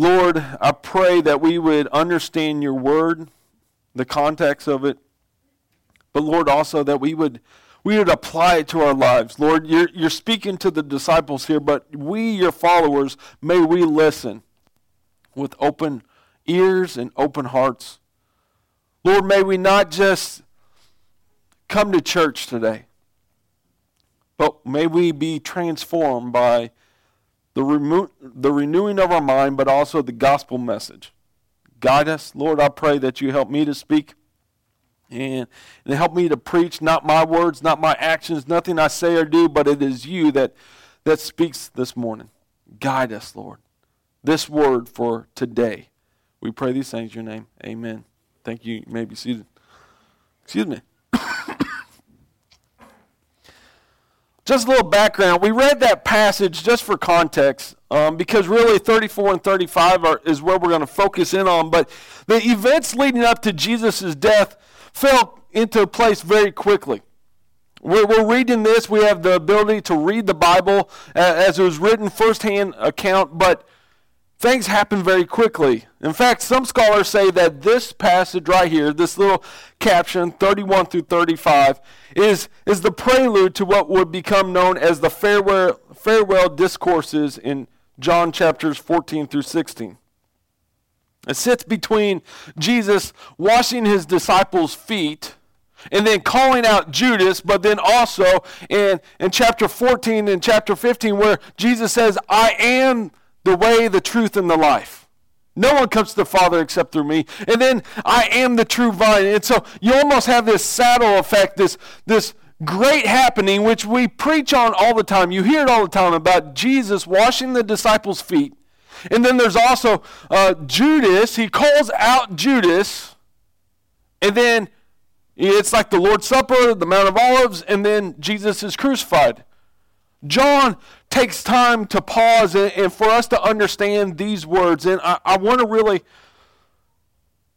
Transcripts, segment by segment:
Lord, I pray that we would understand your word, the context of it, but Lord, also that we would we would apply it to our lives. Lord, you're, you're speaking to the disciples here, but we, your followers, may we listen with open ears and open hearts. Lord, may we not just come to church today, but may we be transformed by the, remo- the renewing of our mind, but also the gospel message. Guide us. Lord, I pray that you help me to speak and, and help me to preach not my words, not my actions, nothing I say or do, but it is you that, that speaks this morning. Guide us, Lord. This word for today. We pray these things in your name. Amen. Thank you. You may be seated. Excuse me. Just a little background. We read that passage just for context um, because really 34 and 35 are, is where we're going to focus in on. But the events leading up to Jesus' death fell into place very quickly. We're, we're reading this. We have the ability to read the Bible as it was written, firsthand account, but things happen very quickly. In fact, some scholars say that this passage right here, this little caption, 31 through 35, is, is the prelude to what would become known as the farewell, farewell discourses in John chapters 14 through 16. It sits between Jesus washing his disciples' feet and then calling out Judas, but then also in, in chapter 14 and chapter 15, where Jesus says, I am the way, the truth, and the life. No one comes to the Father except through me. And then I am the true vine. And so you almost have this saddle effect, this, this great happening, which we preach on all the time. You hear it all the time about Jesus washing the disciples' feet and then there's also uh, Judas. He calls out Judas. And then it's like the Lord's Supper, the Mount of Olives, and then Jesus is crucified. John takes time to pause and, and for us to understand these words. And I, I want to really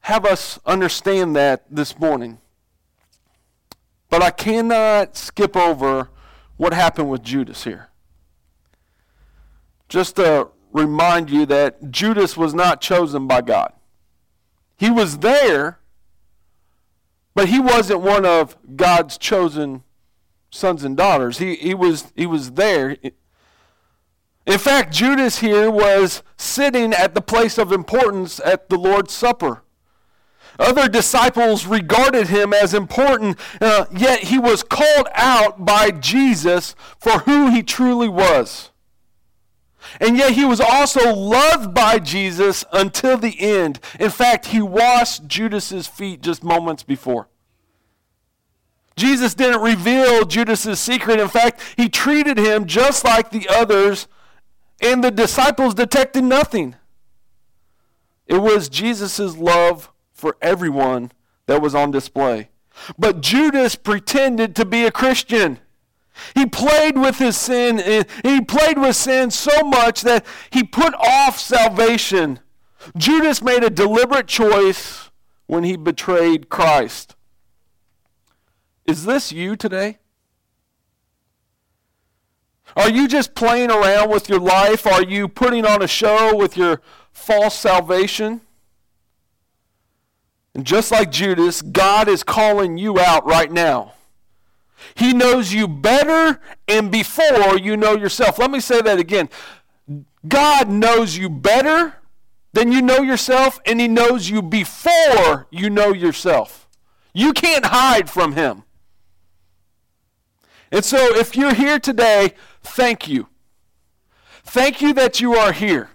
have us understand that this morning. But I cannot skip over what happened with Judas here. Just to remind you that Judas was not chosen by God. He was there, but he wasn't one of God's chosen sons and daughters. He, he, was, he was there. In fact, Judas here was sitting at the place of importance at the Lord's Supper. Other disciples regarded him as important, uh, yet he was called out by Jesus for who he truly was. And yet he was also loved by Jesus until the end. In fact, he washed Judas's feet just moments before. Jesus didn't reveal Judas's secret. In fact, he treated him just like the others, and the disciples detected nothing. It was Jesus' love for everyone that was on display. But Judas pretended to be a Christian. He played with his sin. Eh, he played with sin so much that he put off salvation. Judas made a deliberate choice when he betrayed Christ. Is this you today? Are you just playing around with your life? Are you putting on a show with your false salvation? And just like Judas, God is calling you out right now. He knows you better and before you know yourself. Let me say that again. God knows you better than you know yourself, and He knows you before you know yourself. You can't hide from Him. And so, if you're here today, thank you. Thank you that you are here.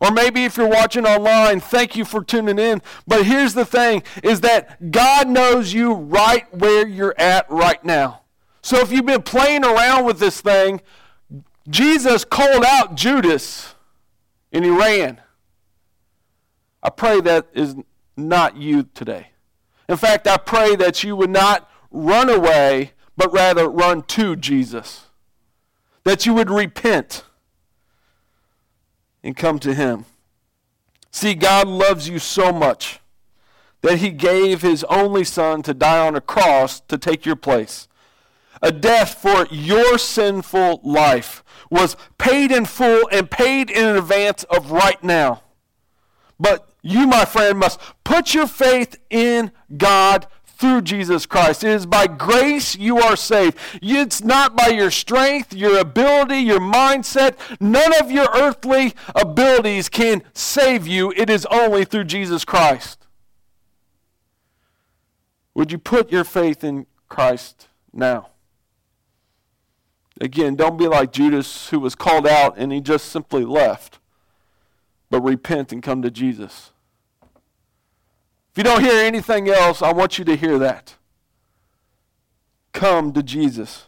Or maybe if you're watching online, thank you for tuning in. But here's the thing is that God knows you right where you're at right now. So if you've been playing around with this thing, Jesus called out Judas and he ran. I pray that is not you today. In fact, I pray that you would not run away, but rather run to Jesus. That you would repent and come to Him. See, God loves you so much that He gave His only Son to die on a cross to take your place. a death for your sinful life, was paid in full and paid in advance of right now. But you, my friend, must put your faith in God through Jesus Christ. It is by grace you are saved. It's not by your strength, your ability, your mindset. None of your earthly abilities can save you. It is only through Jesus Christ. Would you put your faith in Christ now? Again, don't be like Judas who was called out and he just simply left. But repent and come to Jesus. If you don't hear anything else, I want you to hear that. Come to Jesus.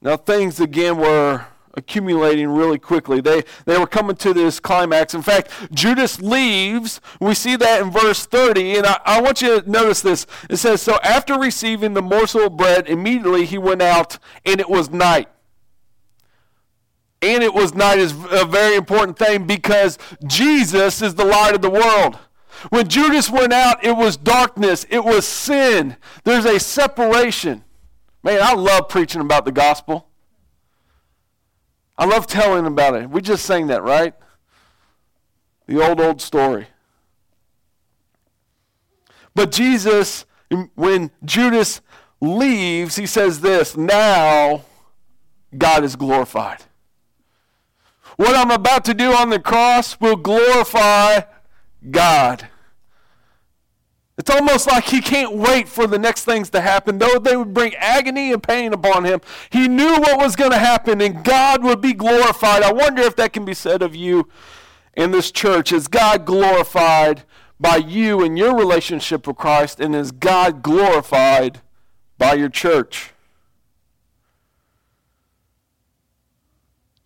Now, things again were accumulating really quickly. They, they were coming to this climax. In fact, Judas leaves. We see that in verse 30. And I, I want you to notice this. It says, So after receiving the morsel of bread, immediately he went out, and it was night. And it was night is a very important thing because Jesus is the light of the world. When Judas went out, it was darkness, it was sin. There's a separation. Man, I love preaching about the gospel. I love telling about it. We just sang that, right? The old, old story. But Jesus, when Judas leaves, he says this now God is glorified. What I'm about to do on the cross will glorify God. It's almost like he can't wait for the next things to happen. Though they would bring agony and pain upon him, he knew what was going to happen and God would be glorified. I wonder if that can be said of you in this church. Is God glorified by you and your relationship with Christ? And is God glorified by your church?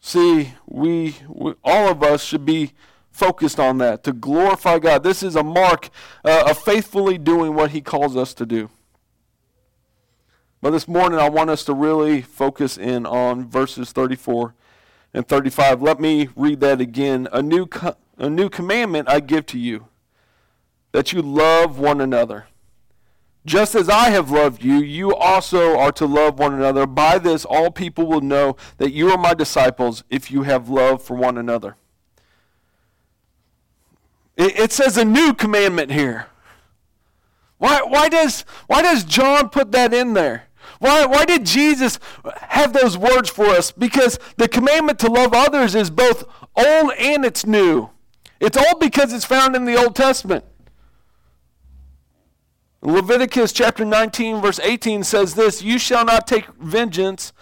See, we, we all of us should be focused on that, to glorify God. This is a mark uh, of faithfully doing what He calls us to do. But this morning, I want us to really focus in on verses 34 and 35. Let me read that again. A new, co- a new commandment I give to you, that you love one another. Just as I have loved you, you also are to love one another. By this, all people will know that you are my disciples if you have love for one another. It, it says a new commandment here. Why, why, does, why does John put that in there? Why, why did Jesus have those words for us? Because the commandment to love others is both old and it's new. It's old because it's found in the Old Testament. Leviticus chapter 19, verse 18 says this You shall not take vengeance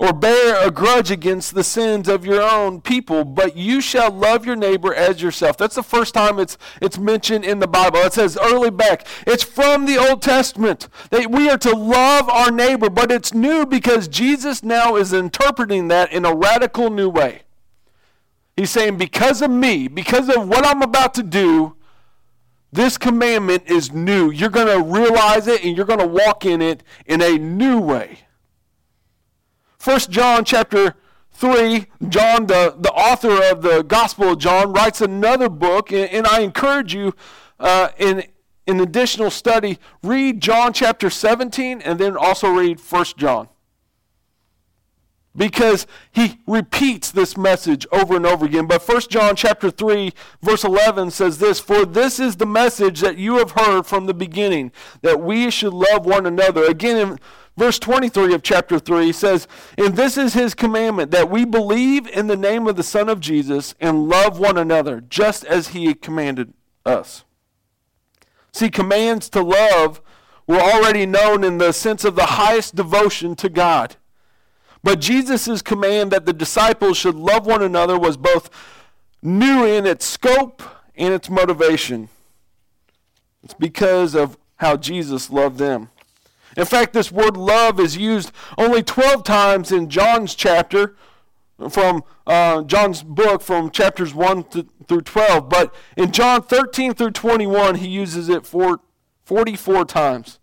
or bear a grudge against the sins of your own people, but you shall love your neighbor as yourself. That's the first time it's, it's mentioned in the Bible. It says early back. It's from the Old Testament that we are to love our neighbor, but it's new because Jesus now is interpreting that in a radical new way. He's saying, because of me, because of what I'm about to do, this commandment is new. You're going to realize it and you're going to walk in it in a new way. First John chapter 3, John, the, the author of the Gospel of John, writes another book, and, and I encourage you uh, in, an additional study, read John chapter 17 and then also read First John. Because he repeats this message over and over again. But First John chapter 3, verse 11 says this For this is the message that you have heard from the beginning, that we should love one another. Again, in Verse 23 of chapter 3 says, And this is his commandment, that we believe in the name of the Son of Jesus and love one another, just as he commanded us. See, commands to love were already known in the sense of the highest devotion to God. But Jesus' command that the disciples should love one another was both new in its scope and its motivation. It's because of how Jesus loved them. In fact, this word love is used only 12 times in John's chapter, from uh, John's book, from chapters 1 to, through 12. But in John 13 through 21, he uses it for 44 times.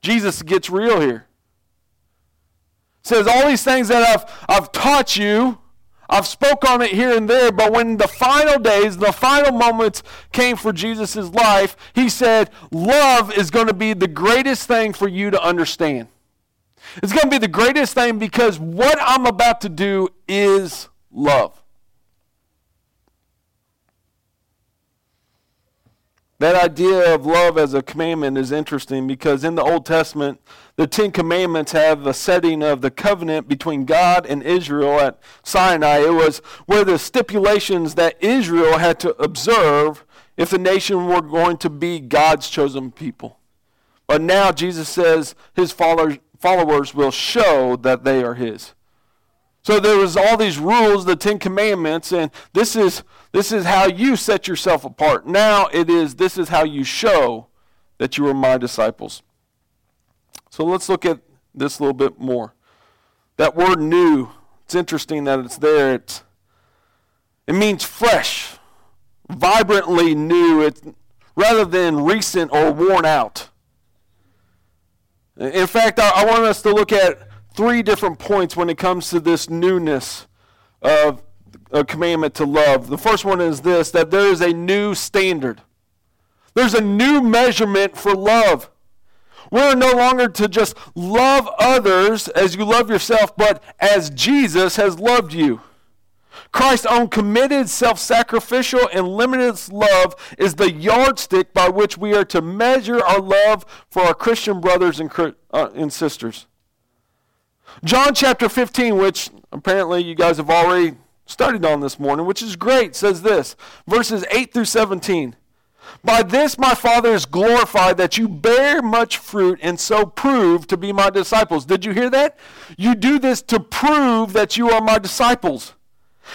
Jesus gets real here. Says, All these things that I've, I've taught you, I've spoke on it here and there, but when the final days, the final moments came for Jesus' life, he said, love is going to be the greatest thing for you to understand. It's going to be the greatest thing because what I'm about to do is love. That idea of love as a commandment is interesting because in the Old Testament, the Ten Commandments have the setting of the covenant between God and Israel at Sinai. It was where the stipulations that Israel had to observe if the nation were going to be God's chosen people. But now Jesus says his followers, followers will show that they are his. So there was all these rules, the Ten Commandments, and this is this is how you set yourself apart. Now it is this is how you show that you are my disciples. So let's look at this a little bit more. That word new, it's interesting that it's there. It's, it means fresh, vibrantly new, it, rather than recent or worn out. In fact, I, I want us to look at three different points when it comes to this newness of a commandment to love. The first one is this that there is a new standard. There's a new measurement for love. We're no longer to just love others as you love yourself, but as Jesus has loved you. Christ's own committed, self sacrificial, and limitless love is the yardstick by which we are to measure our love for our Christian brothers and, uh, and sisters. John chapter 15, which apparently you guys have already studied on this morning, which is great, says this verses 8 through 17. By this my Father is glorified that you bear much fruit and so prove to be my disciples. Did you hear that? You do this to prove that you are my disciples.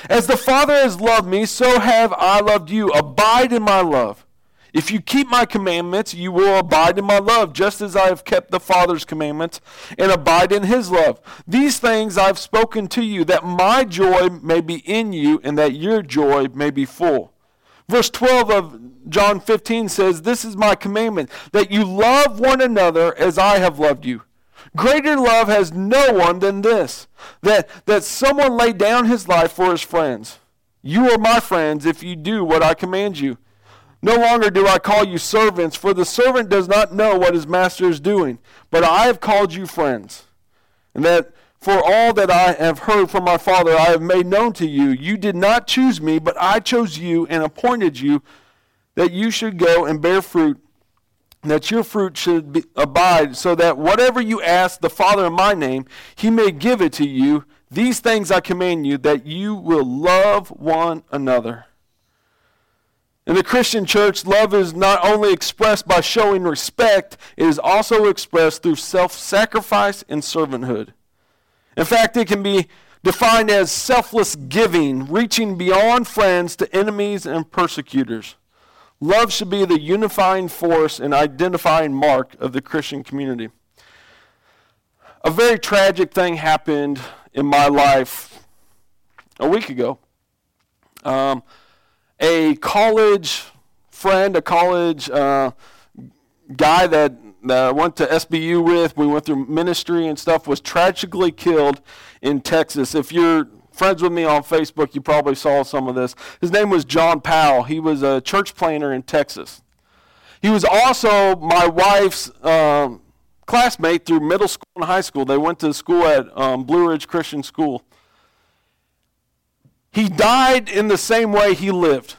As the Father has loved me, so have I loved you. Abide in my love. If you keep my commandments, you will abide in my love, just as I have kept the Father's commandments and abide in his love. These things I've spoken to you, that my joy may be in you and that your joy may be full. Verse 12 of John 15 says, This is my commandment, that you love one another as I have loved you. Greater love has no one than this, that, that someone lay down his life for his friends. You are my friends if you do what I command you. No longer do I call you servants, for the servant does not know what his master is doing, but I have called you friends. And that for all that I have heard from my Father, I have made known to you. You did not choose me, but I chose you and appointed you that you should go and bear fruit, that your fruit should be, abide, so that whatever you ask the Father in my name, he may give it to you. These things I command you, that you will love one another. In the Christian church, love is not only expressed by showing respect, it is also expressed through self sacrifice and servanthood. In fact, it can be defined as selfless giving, reaching beyond friends to enemies and persecutors. Love should be the unifying force and identifying mark of the Christian community. A very tragic thing happened in my life a week ago. Um, a college friend, a college uh, guy that, that I went to SBU with, we went through ministry and stuff, was tragically killed in Texas. If you're friends with me on Facebook, you probably saw some of this. His name was John Powell. He was a church planter in Texas. He was also my wife's um, classmate through middle school and high school. They went to school at um, Blue Ridge Christian School. He died in the same way he lived.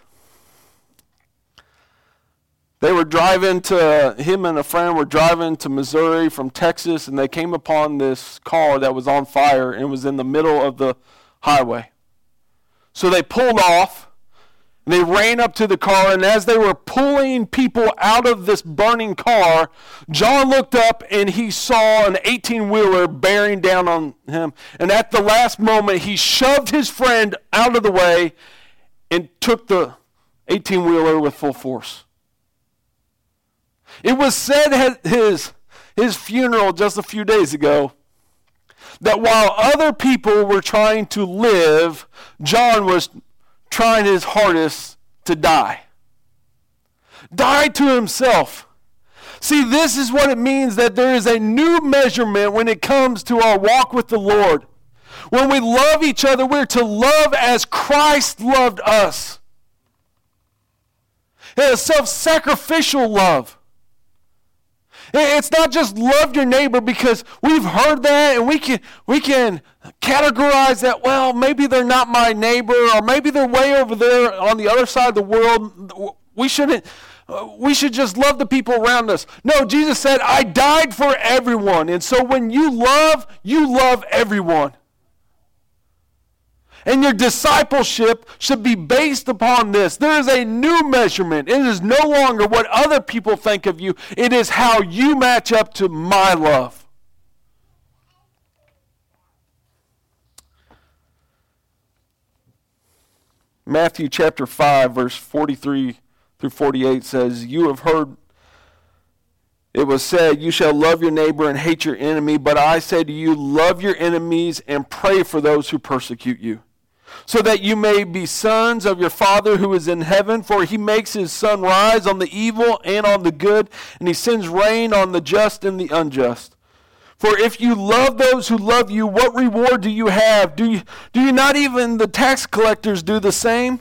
They were driving to, him and a friend were driving to Missouri from Texas, and they came upon this car that was on fire and was in the middle of the highway. So they pulled off they ran up to the car, and as they were pulling people out of this burning car, John looked up and he saw an 18 wheeler bearing down on him. And at the last moment, he shoved his friend out of the way and took the 18 wheeler with full force. It was said at his, his funeral just a few days ago that while other people were trying to live, John was trying his hardest to die. Die to himself. See, this is what it means that there is a new measurement when it comes to our walk with the Lord. When we love each other, we're to love as Christ loved us. It's a self sacrificial love. It's not just love your neighbor because we've heard that and we can we can categorize that well maybe they're not my neighbor or maybe they're way over there on the other side of the world we shouldn't we should just love the people around us. No, Jesus said I died for everyone. And so when you love, you love everyone. And your discipleship should be based upon this. There is a new measurement. It is no longer what other people think of you, it is how you match up to my love. Matthew chapter 5, verse 43 through 48 says, You have heard it was said, You shall love your neighbor and hate your enemy. But I say to you, love your enemies and pray for those who persecute you so that you may be sons of your Father who is in heaven. For he makes his sun rise on the evil and on the good, and he sends rain on the just and the unjust. For if you love those who love you, what reward do you have? Do you, do you not even the tax collectors do the same?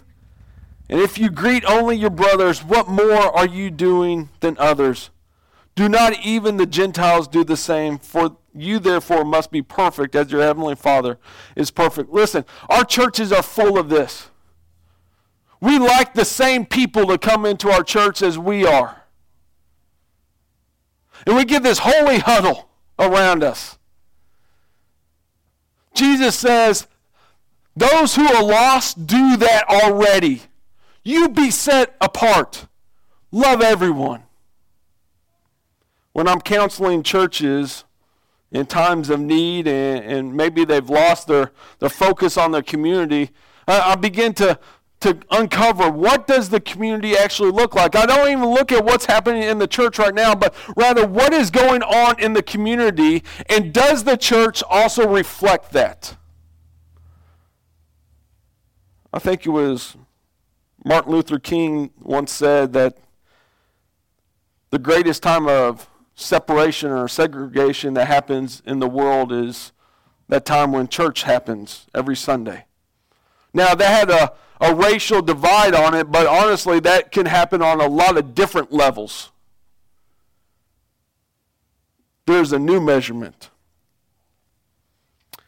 And if you greet only your brothers, what more are you doing than others? Do not even the Gentiles do the same? For you, therefore, must be perfect as your heavenly Father is perfect. Listen, our churches are full of this. We like the same people to come into our church as we are. And we get this holy huddle around us. Jesus says, Those who are lost do that already. You be set apart. Love everyone. When I'm counseling churches, in times of need and, and maybe they've lost their, their focus on their community, I, I begin to, to uncover what does the community actually look like. I don't even look at what's happening in the church right now, but rather what is going on in the community and does the church also reflect that? I think it was Martin Luther King once said that the greatest time of separation or segregation that happens in the world is that time when church happens every Sunday. Now, that had a, a racial divide on it, but honestly, that can happen on a lot of different levels. There's a new measurement.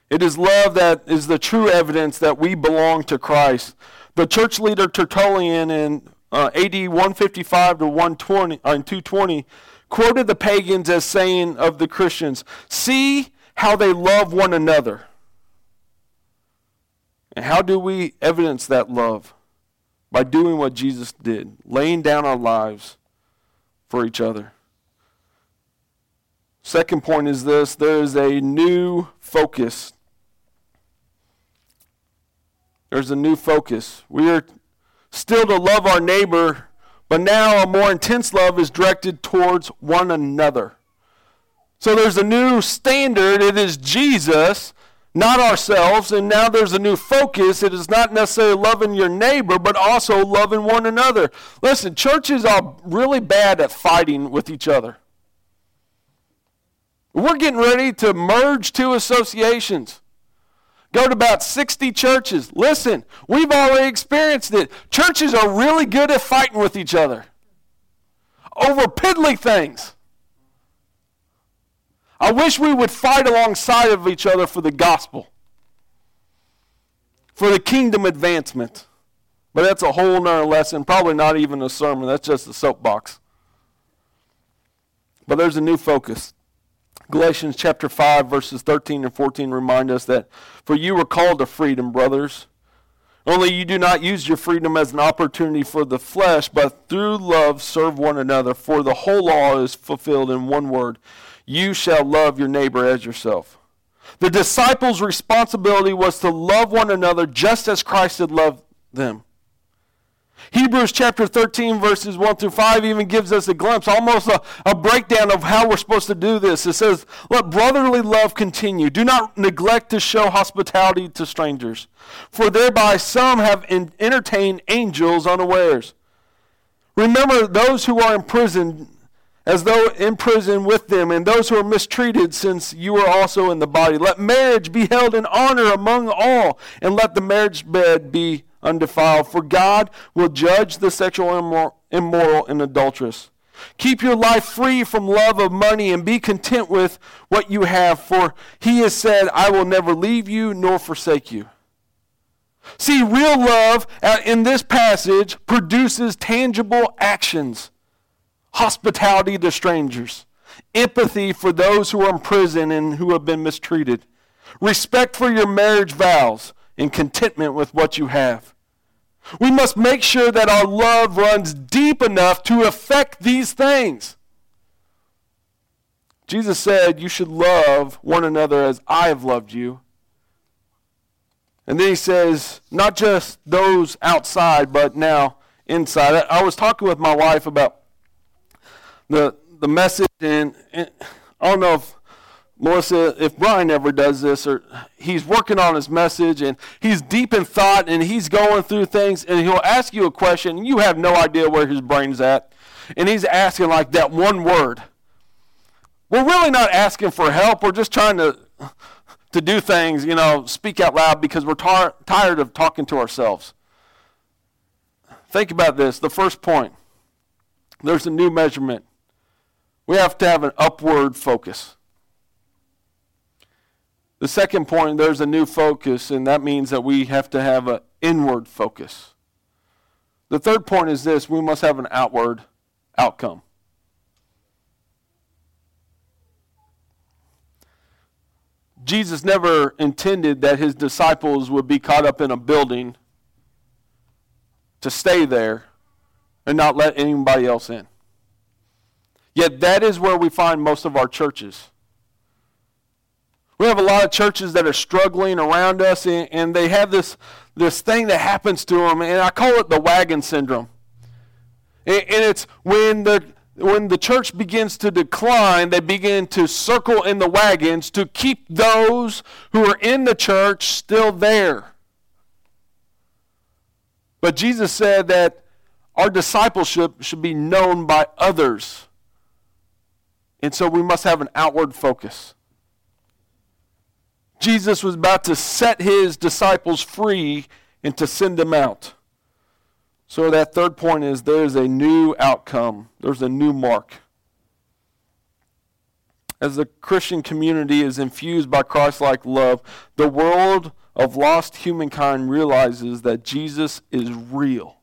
It is love that is the true evidence that we belong to Christ. The church leader Tertullian in uh, AD 155 to 120, uh, 220 quoted the pagans as saying of the Christians, See how they love one another. And how do we evidence that love? By doing what Jesus did, laying down our lives for each other. Second point is this there is a new focus. There's a new focus. We are still to love our neighbor but now a more intense love is directed towards one another. So there's a new standard. It is Jesus, not ourselves. And now there's a new focus. It is not necessarily loving your neighbor, but also loving one another. Listen, churches are really bad at fighting with each other. We're getting ready to merge two associations. Go to about 60 churches. Listen, we've already experienced it. Churches are really good at fighting with each other over piddly things. I wish we would fight alongside of each other for the gospel, for the kingdom advancement. But that's a whole nother lesson, probably not even a sermon. That's just a soapbox. But there's a new focus. Galatians chapter 5, verses 13 and 14 remind us that, For you were called to freedom, brothers. Only you do not use your freedom as an opportunity for the flesh, but through love serve one another. For the whole law is fulfilled in one word You shall love your neighbor as yourself. The disciples' responsibility was to love one another just as Christ had loved them. Hebrews chapter 13, verses 1 through 5, even gives us a glimpse, almost a, a breakdown of how we're supposed to do this. It says, Let brotherly love continue. Do not neglect to show hospitality to strangers, for thereby some have in, entertained angels unawares. Remember those who are in prison as though in prison with them, and those who are mistreated, since you are also in the body. Let marriage be held in honor among all, and let the marriage bed be undefiled, for God will judge the sexual immoral and adulterous. Keep your life free from love of money and be content with what you have, for he has said, I will never leave you nor forsake you. See, real love uh, in this passage produces tangible actions hospitality to strangers, empathy for those who are in prison and who have been mistreated, respect for your marriage vows, and contentment with what you have. We must make sure that our love runs deep enough to affect these things. Jesus said, You should love one another as I have loved you. And then he says, Not just those outside, but now inside. I was talking with my wife about the, the message, and, and I don't know if Melissa, if Brian ever does this, or he's working on his message and he's deep in thought and he's going through things, and he'll ask you a question, and you have no idea where his brain's at. And he's asking like that one word. We're really not asking for help. We're just trying to, to do things, you know, speak out loud because we're tar- tired of talking to ourselves. Think about this. The first point there's a new measurement. We have to have an upward focus. The second point, there's a new focus, and that means that we have to have an inward focus. The third point is this we must have an outward outcome. Jesus never intended that his disciples would be caught up in a building to stay there and not let anybody else in. Yet that is where we find most of our churches. We have a lot of churches that are struggling around us, and, and they have this, this thing that happens to them, and I call it the wagon syndrome. And, and it's when the, when the church begins to decline, they begin to circle in the wagons to keep those who are in the church still there. But Jesus said that our discipleship should be known by others. And so we must have an outward focus. Jesus was about to set his disciples free and to send them out. So that third point is there's a new outcome, there's a new mark. As the Christian community is infused by Christ like love, the world of lost humankind realizes that Jesus is real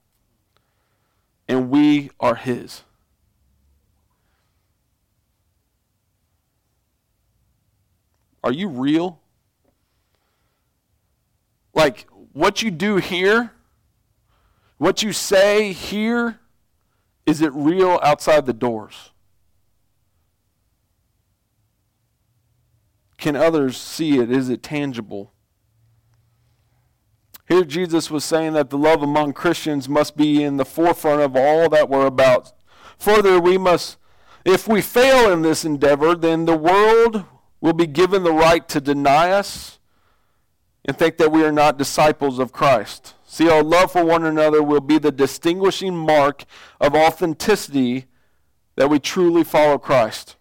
and we are his. Are you real? Like what you do here, what you say here, is it real outside the doors? Can others see it? Is it tangible? Here, Jesus was saying that the love among Christians must be in the forefront of all that we're about. Further, we must, if we fail in this endeavor, then the world will be given the right to deny us and think that we are not disciples of Christ. See, our love for one another will be the distinguishing mark of authenticity that we truly follow Christ.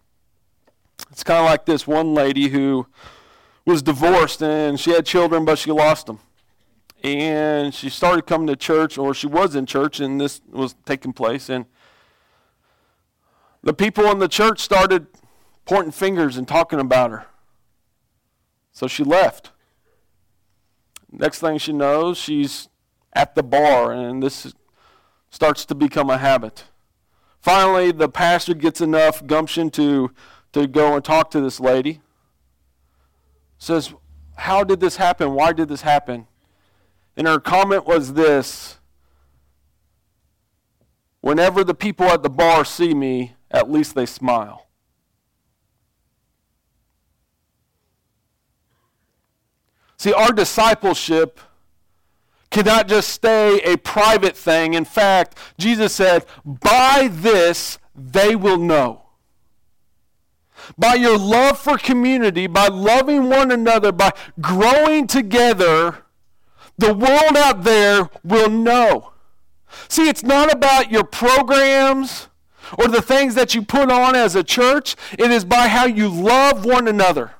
It's kind of like this one lady who was divorced and she had children, but she lost them. And she started coming to church, or she was in church, and this was taking place. And the people in the church started pointing fingers and talking about her. So she left. Next thing she knows, she's at the bar, and this starts to become a habit. Finally, the pastor gets enough gumption to, to go and talk to this lady. Says, How did this happen? Why did this happen? And her comment was this Whenever the people at the bar see me, at least they smile. See, our discipleship cannot just stay a private thing. In fact, Jesus said, By this they will know. By your love for community, by loving one another, by growing together, the world out there will know. See, it's not about your programs or the things that you put on as a church. It is by how you love one another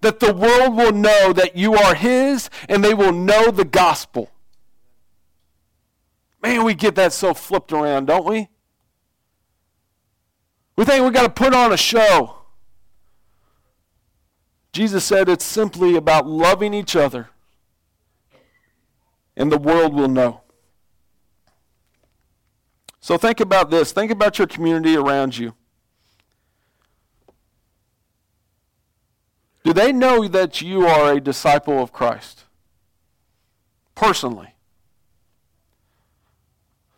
that the world will know that you are His and they will know the gospel. Man, we get that so flipped around, don't we? We think we got to put on a show. Jesus said it's simply about loving each other, and the world will know. So think about this. Think about your community around you. Do they know that you are a disciple of Christ? Personally.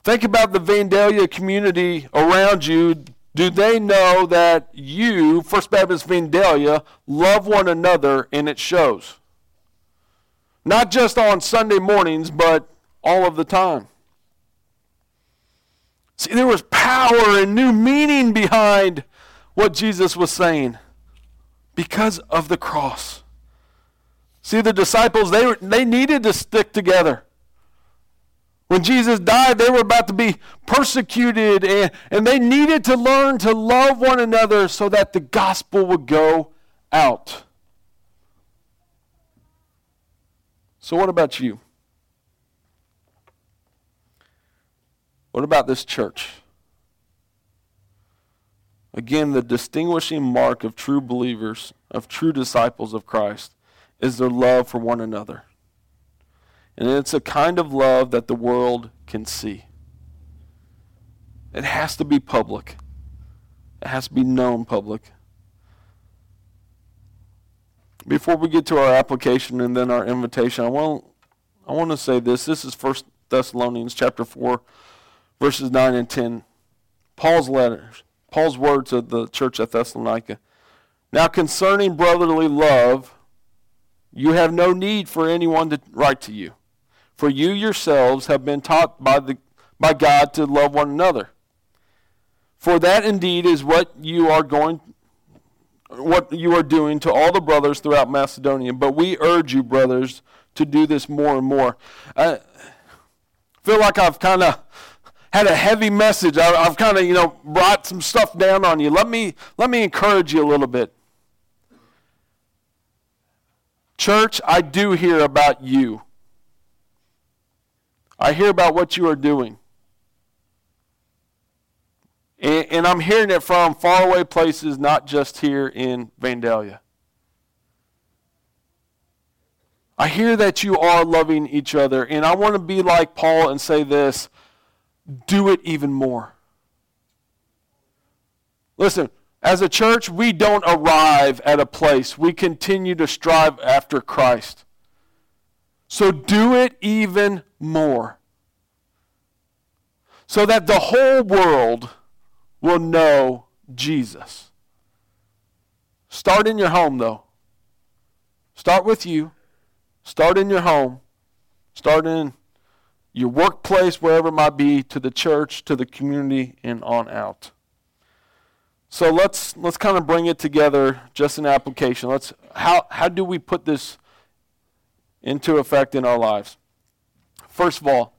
Think about the Vandalia community around you. Do they know that you, First Baptist Vandalia, love one another and it shows? Not just on Sunday mornings, but all of the time. See, there was power and new meaning behind what Jesus was saying because of the cross. See, the disciples, they, were, they needed to stick together. When Jesus died, they were about to be persecuted, and, and they needed to learn to love one another so that the gospel would go out. So, what about you? What about this church? Again, the distinguishing mark of true believers, of true disciples of Christ, is their love for one another. And it's a kind of love that the world can see. It has to be public. It has to be known public. Before we get to our application and then our invitation, I want I want to say this. This is 1 Thessalonians chapter 4 verses 9 and 10. Paul's letters. Paul's words to the church at Thessalonica. Now concerning brotherly love, you have no need for anyone to write to you for you yourselves have been taught by, the, by God to love one another. For that indeed is what you are going what you are doing to all the brothers throughout Macedonia. But we urge you, brothers, to do this more and more. I feel like I've kind of had a heavy message. I, have kind of, you know, brought some stuff down on you. Let me let me encourage you a little bit. Church, I do hear about you. I hear about what you are doing. And, and I'm hearing it from faraway places, not just here in Vandalia. I hear that you are loving each other, and I want to be like Paul and say this do it even more. Listen, as a church, we don't arrive at a place. We continue to strive after Christ. So do it even more. So that the whole world will know Jesus. Start in your home, though. Start with you. Start in your home. Start in your workplace, wherever it might be, to the church, to the community, and on out. So let's let's kind of bring it together, just an application. Let's how how do we put this into effect in our lives. First of all,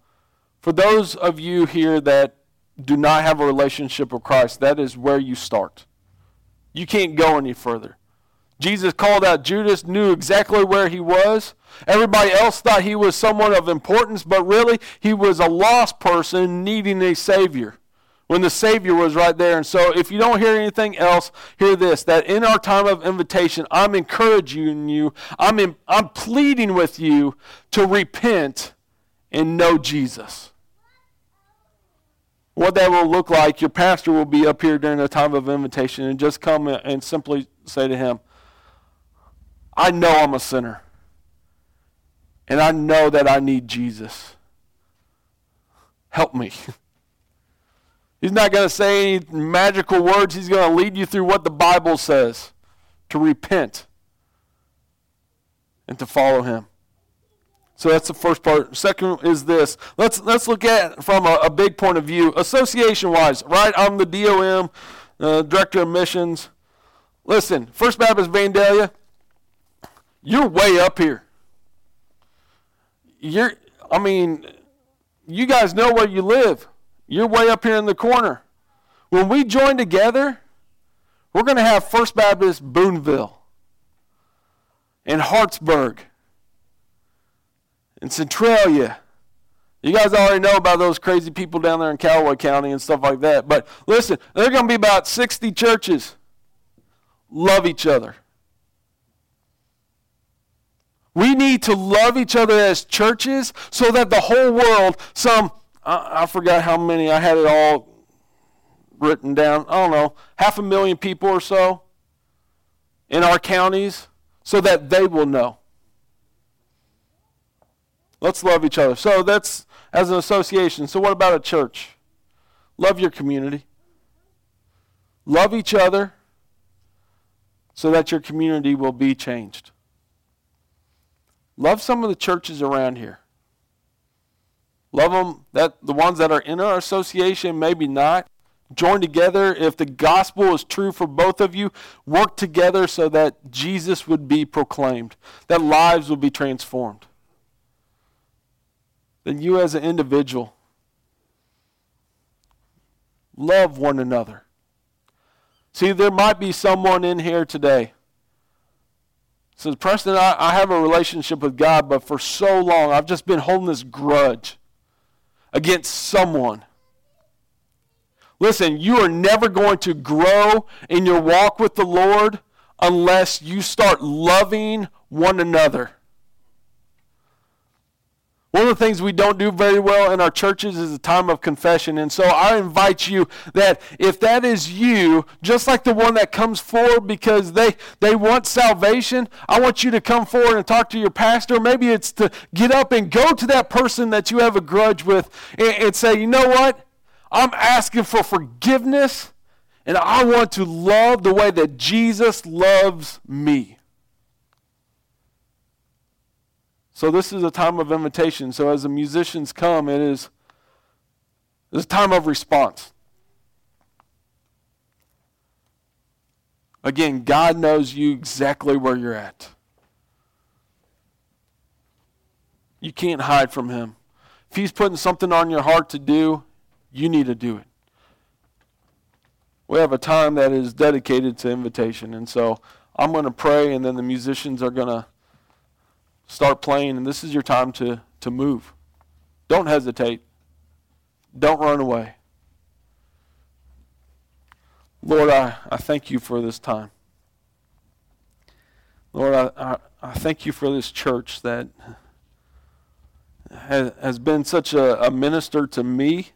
for those of you here that do not have a relationship with Christ, that is where you start. You can't go any further. Jesus called out Judas, knew exactly where he was. Everybody else thought he was someone of importance, but really he was a lost person needing a Savior when the Savior was right there. And so, if you don't hear anything else, hear this that in our time of invitation, I'm encouraging you, I'm, in, I'm pleading with you to repent and know Jesus. What that will look like, your pastor will be up here during the time of invitation and just come and simply say to him, I know I'm a sinner. And I know that I need Jesus. Help me. He's not going to say any magical words. He's going to lead you through what the Bible says to repent and to follow him. So that's the first part. Second is this. Let's let's look at from a, a big point of view, association wise. Right, I'm the DOM, uh, director of missions. Listen, First Baptist Vandalia, you're way up here. You're, I mean, you guys know where you live. You're way up here in the corner. When we join together, we're going to have First Baptist Boonville and Hartsburg and Centralia. You guys already know about those crazy people down there in Callaway County and stuff like that. But listen, there are going to be about 60 churches. Love each other. We need to love each other as churches so that the whole world, some, I, I forgot how many, I had it all written down, I don't know, half a million people or so in our counties, so that they will know. Let's love each other. So that's as an association. So, what about a church? Love your community. Love each other so that your community will be changed. Love some of the churches around here. Love them that the ones that are in our association, maybe not. Join together. If the gospel is true for both of you, work together so that Jesus would be proclaimed, that lives would be transformed. Then you as an individual, love one another. See, there might be someone in here today Says, Preston, I, I have a relationship with God, but for so long I've just been holding this grudge against someone. Listen, you are never going to grow in your walk with the Lord unless you start loving one another. One of the things we don't do very well in our churches is a time of confession. And so I invite you that if that is you, just like the one that comes forward because they, they want salvation, I want you to come forward and talk to your pastor. Maybe it's to get up and go to that person that you have a grudge with and, and say, you know what? I'm asking for forgiveness and I want to love the way that Jesus loves me. So this is a time of invitation. So as the musicians come, it is it's a time of response. Again, God knows you exactly where you're at. You can't hide from him. If he's putting something on your heart to do, you need to do it. We have a time that is dedicated to invitation. And so I'm going to pray, and then the musicians are going to start playing, and this is your time to, to move. Don't hesitate. Don't run away. Lord, I, I thank you for this time. Lord, I, I, I thank you for this church that has, has been such a, a minister to me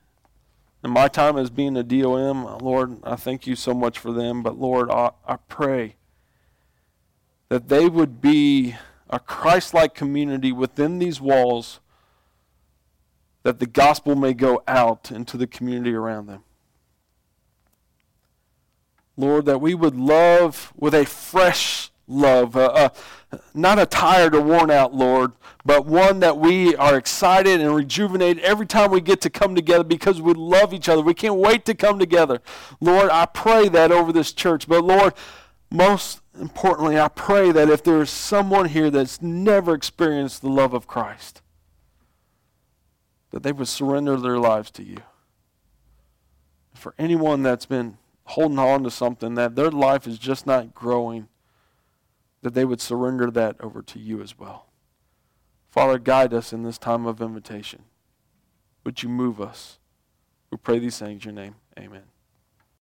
in my time as being a DOM. Lord, I thank you so much for them. But Lord, I, I pray that they would be a Christ like community within these walls that the gospel may go out into the community around them. Lord, that we would love with a fresh love, uh, uh, not a tired or worn out Lord, but one that we are excited and rejuvenated every time we get to come together because we love each other. We can't wait to come together. Lord, I pray that over this church. But Lord, most importantly, I pray that if there is someone here that's never experienced the love of Christ, that they would surrender their lives to you. For anyone that's been holding on to something that their life is just not growing, that they would surrender that over to you as well. Father, guide us in this time of invitation. Would you move us? We pray these things in your name. Amen.